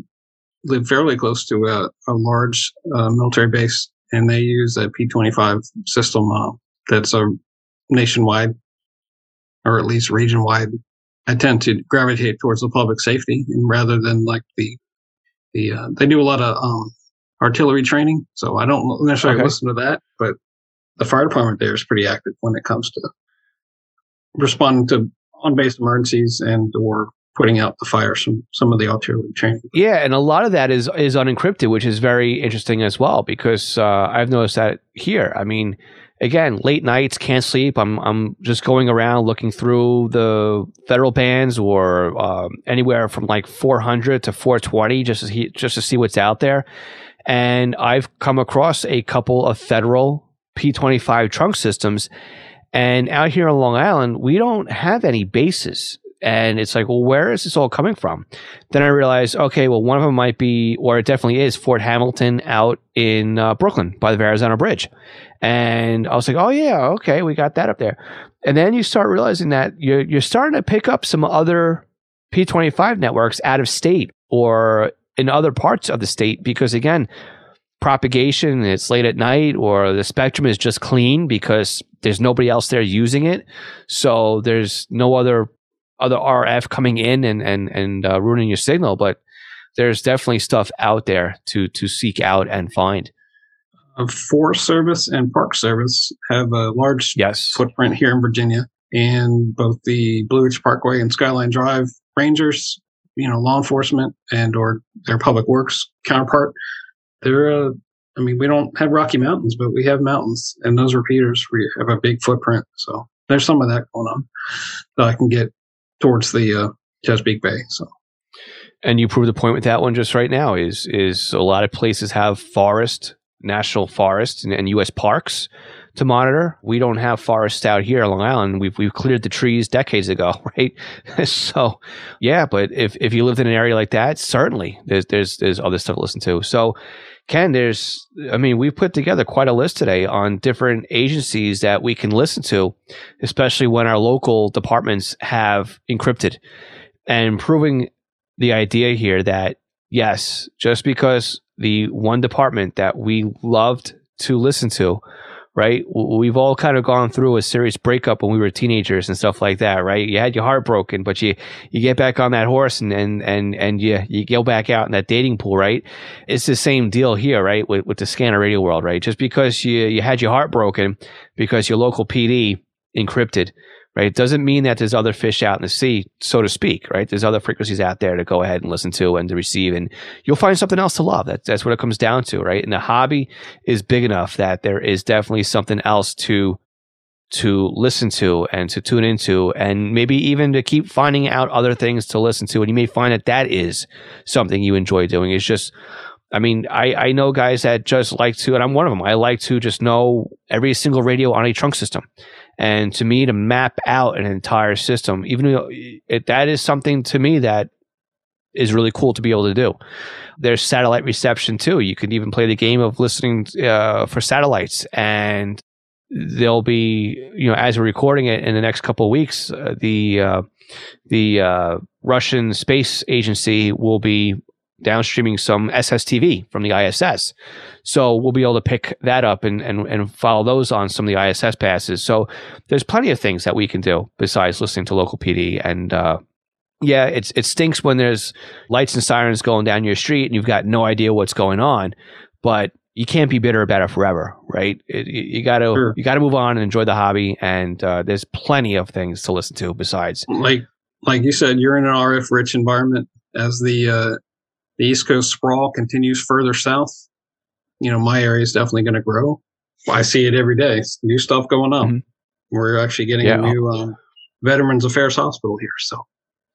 live fairly close to a, a large uh, military base, and they use a P25 system uh, that's a nationwide or at least region wide, I tend to gravitate towards the public safety and rather than like the the uh, they do a lot of um, artillery training, so I don't necessarily okay. listen to that, but the fire department there is pretty active when it comes to responding to on base emergencies and or putting out the fire some some of the artillery training. Yeah, and a lot of that is is unencrypted, which is very interesting as well because uh, I've noticed that here. I mean, again, late nights, can't sleep. I'm I'm just going around looking through the federal bands or um, anywhere from like 400 to 420 just to just to see what's out there. And I've come across a couple of federal P25 trunk systems. And out here on Long Island, we don't have any bases. And it's like, well, where is this all coming from? Then I realized, okay, well, one of them might be, or it definitely is, Fort Hamilton out in uh, Brooklyn by the Verrazano Bridge. And I was like, oh, yeah, okay, we got that up there. And then you start realizing that you're, you're starting to pick up some other P25 networks out of state or in other parts of the state because, again, propagation, it's late at night, or the spectrum is just clean because there's nobody else there using it. So there's no other other RF coming in and and and uh, ruining your signal, but there's definitely stuff out there to to seek out and find. Uh, Forest Service and Park Service have a large yes. footprint here in Virginia, and both the Blue Ridge Parkway and Skyline Drive rangers, you know, law enforcement and or their public works counterpart, they're uh, I mean, we don't have Rocky Mountains, but we have mountains, and those repeaters we have a big footprint. So there's some of that going on that I can get towards the uh, Chesapeake Bay. So, and you prove the point with that one just right now. Is is a lot of places have forest, national forests, and, and U.S. parks to monitor. We don't have forests out here on Long Island. We've we've cleared the trees decades ago, right? so, yeah. But if if you lived in an area like that, certainly there's there's there's other stuff to listen to. So. Ken, there's, I mean, we've put together quite a list today on different agencies that we can listen to, especially when our local departments have encrypted and proving the idea here that yes, just because the one department that we loved to listen to right? We've all kind of gone through a serious breakup when we were teenagers and stuff like that, right? You had your heart broken, but you you get back on that horse and and and and you you go back out in that dating pool, right? It's the same deal here, right? With with the scanner radio world, right? Just because you you had your heart broken because your local PD encrypted right? It doesn't mean that there's other fish out in the sea, so to speak, right? There's other frequencies out there to go ahead and listen to and to receive, and you'll find something else to love. That's that's what it comes down to, right? And the hobby is big enough that there is definitely something else to to listen to and to tune into and maybe even to keep finding out other things to listen to and you may find that that is something you enjoy doing it's just I mean, I, I know guys that just like to, and I'm one of them. I like to just know every single radio on a trunk system. And to me, to map out an entire system, even though it, that is something to me that is really cool to be able to do. There's satellite reception too. You can even play the game of listening uh, for satellites, and there'll be, you know, as we're recording it in the next couple of weeks, uh, the uh, the uh, Russian Space Agency will be downstreaming some SSTV from the ISS. So we'll be able to pick that up and, and, and follow those on some of the ISS passes. So there's plenty of things that we can do besides listening to local PD. And uh, yeah, it's it stinks when there's lights and sirens going down your street and you've got no idea what's going on. But you can't be bitter about it forever, right? It, you got to sure. you got to move on and enjoy the hobby. And uh, there's plenty of things to listen to besides. Like like you said, you're in an RF rich environment as the uh, the East Coast sprawl continues further south, you know, my area is definitely going to grow. I see it every day. New stuff going on. Mm-hmm. We're actually getting yeah. a new um, Veterans Affairs Hospital here, so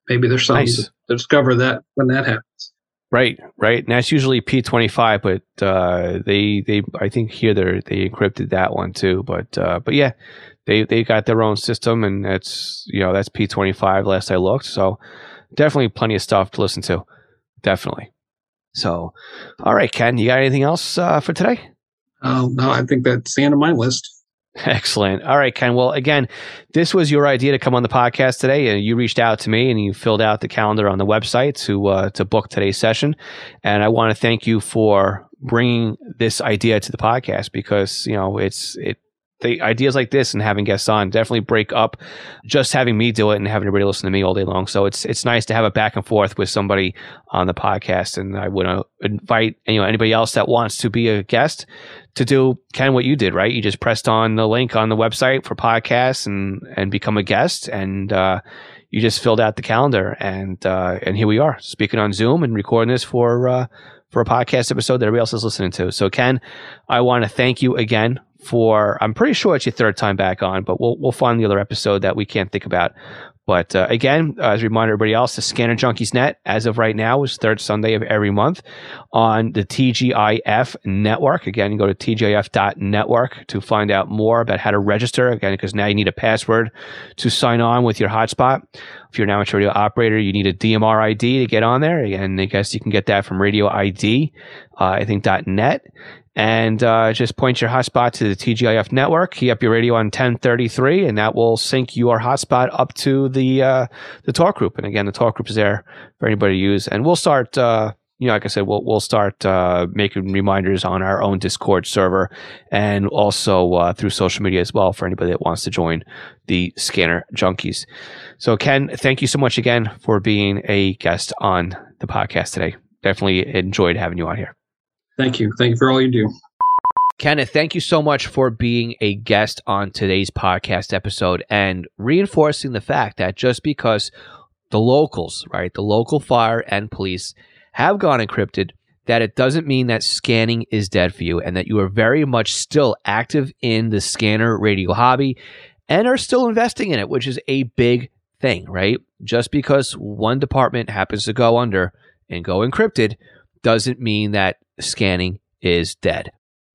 maybe there's something nice. to, to discover that when that happens. Right, right, and that's usually P twenty five, but uh, they they I think here they they encrypted that one too. But uh, but yeah, they they got their own system, and that's you know that's P twenty five. Last I looked, so definitely plenty of stuff to listen to. Definitely. So, all right, Ken, you got anything else uh, for today? Um, no, I think that's the end of my list. Excellent. All right, Ken. Well, again, this was your idea to come on the podcast today, and you reached out to me and you filled out the calendar on the website to uh, to book today's session. And I want to thank you for bringing this idea to the podcast because you know it's it the ideas like this and having guests on definitely break up just having me do it and having everybody listen to me all day long. So it's it's nice to have a back and forth with somebody on the podcast. And I would invite you know anybody else that wants to be a guest to do of what you did, right? You just pressed on the link on the website for podcasts and and become a guest and. uh you just filled out the calendar and uh, and here we are speaking on Zoom and recording this for uh, for a podcast episode that everybody else is listening to. So Ken, I want to thank you again for I'm pretty sure it's your third time back on, but we'll we'll find the other episode that we can't think about. But uh, again, uh, as a reminder, everybody else, the Scanner Junkies Net, as of right now, is third Sunday of every month on the TGIF network. Again, you go to tgif.network to find out more about how to register. Again, because now you need a password to sign on with your hotspot. If you're an amateur radio operator, you need a DMR ID to get on there. And I guess you can get that from Radio ID, uh, I think, .net and uh, just point your hotspot to the TGIF network. Key up your radio on 1033, and that will sync your hotspot up to the uh, the talk group. And again, the talk group is there for anybody to use. And we'll start. Uh, you know, like I said, we'll we'll start uh, making reminders on our own Discord server, and also uh, through social media as well for anybody that wants to join the Scanner Junkies. So, Ken, thank you so much again for being a guest on the podcast today. Definitely enjoyed having you on here. Thank you. Thank you for all you do. Kenneth, thank you so much for being a guest on today's podcast episode and reinforcing the fact that just because the locals, right, the local fire and police have gone encrypted, that it doesn't mean that scanning is dead for you and that you are very much still active in the scanner radio hobby and are still investing in it, which is a big thing, right? Just because one department happens to go under and go encrypted doesn't mean that scanning is dead.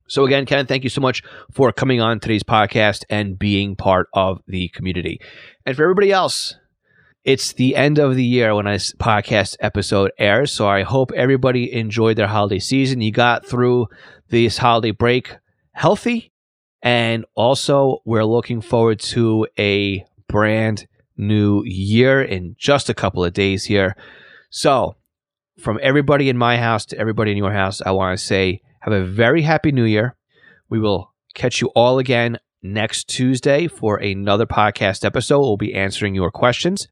So, again, Ken, thank you so much for coming on today's podcast and being part of the community. And for everybody else, it's the end of the year when this podcast episode airs. So, I hope everybody enjoyed their holiday season. You got through this holiday break healthy. And also, we're looking forward to a brand new year in just a couple of days here. So, from everybody in my house to everybody in your house, I want to say have a very happy new year. We will catch you all again next Tuesday for another podcast episode. We'll be answering your questions.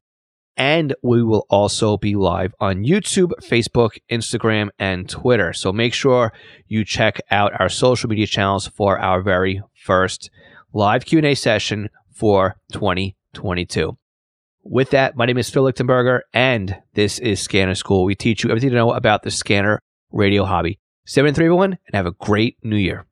And we will also be live on YouTube, Facebook, Instagram, and Twitter. So make sure you check out our social media channels for our very first live Q&A session for 2022. With that, my name is Phil Lichtenberger, and this is Scanner School. We teach you everything to know about the scanner radio hobby. 73 everyone, and have a great new year.